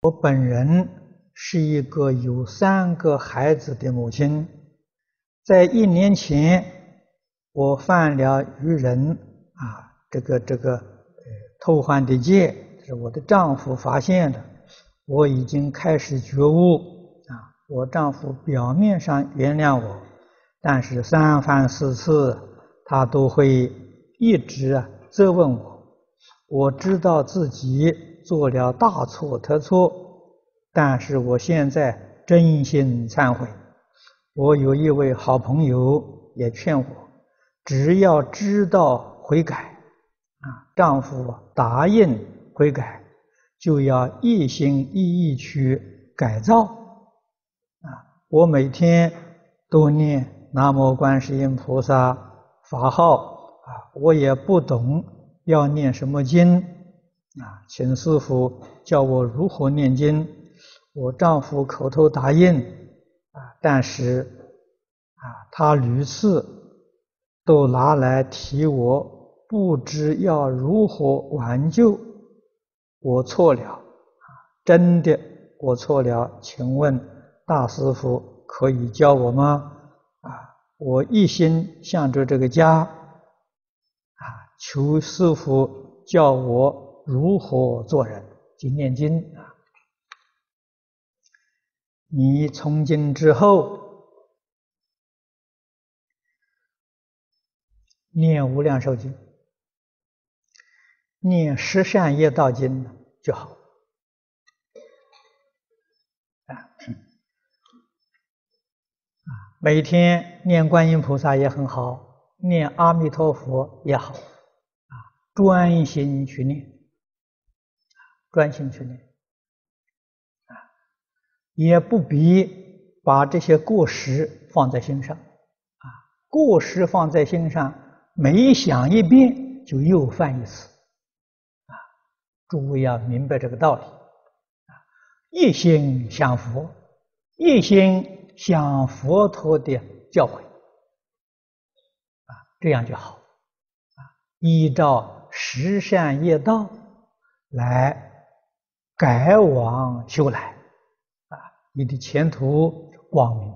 我本人是一个有三个孩子的母亲，在一年前，我犯了与人啊，这个这个呃偷换的戒，是我的丈夫发现的，我已经开始觉悟啊。我丈夫表面上原谅我，但是三番四次他都会一直啊责问我。我知道自己。做了大错特错，但是我现在真心忏悔。我有一位好朋友也劝我，只要知道悔改，啊，丈夫答应悔改，就要一心一意去改造。啊，我每天都念南无观世音菩萨法号，啊，我也不懂要念什么经。啊，请师傅教我如何念经。我丈夫口头答应，啊，但是啊，他屡次都拿来提我，不知要如何挽救。我错了，真的我错了。请问大师傅可以教我吗？啊，我一心向着这个家，求师傅教我。如何做人？经念经啊！你从今之后念无量寿经，念十善业道经就好啊！每天念观音菩萨也很好，念阿弥陀佛也好，专心去念。专心去念，啊，也不必把这些过失放在心上，啊，过失放在心上，每想一遍就又犯一次，啊，诸位要明白这个道理，啊，一心向佛，一心向佛陀的教诲，啊，这样就好，啊，依照十善业道来。改往修来，啊，你的前途光明。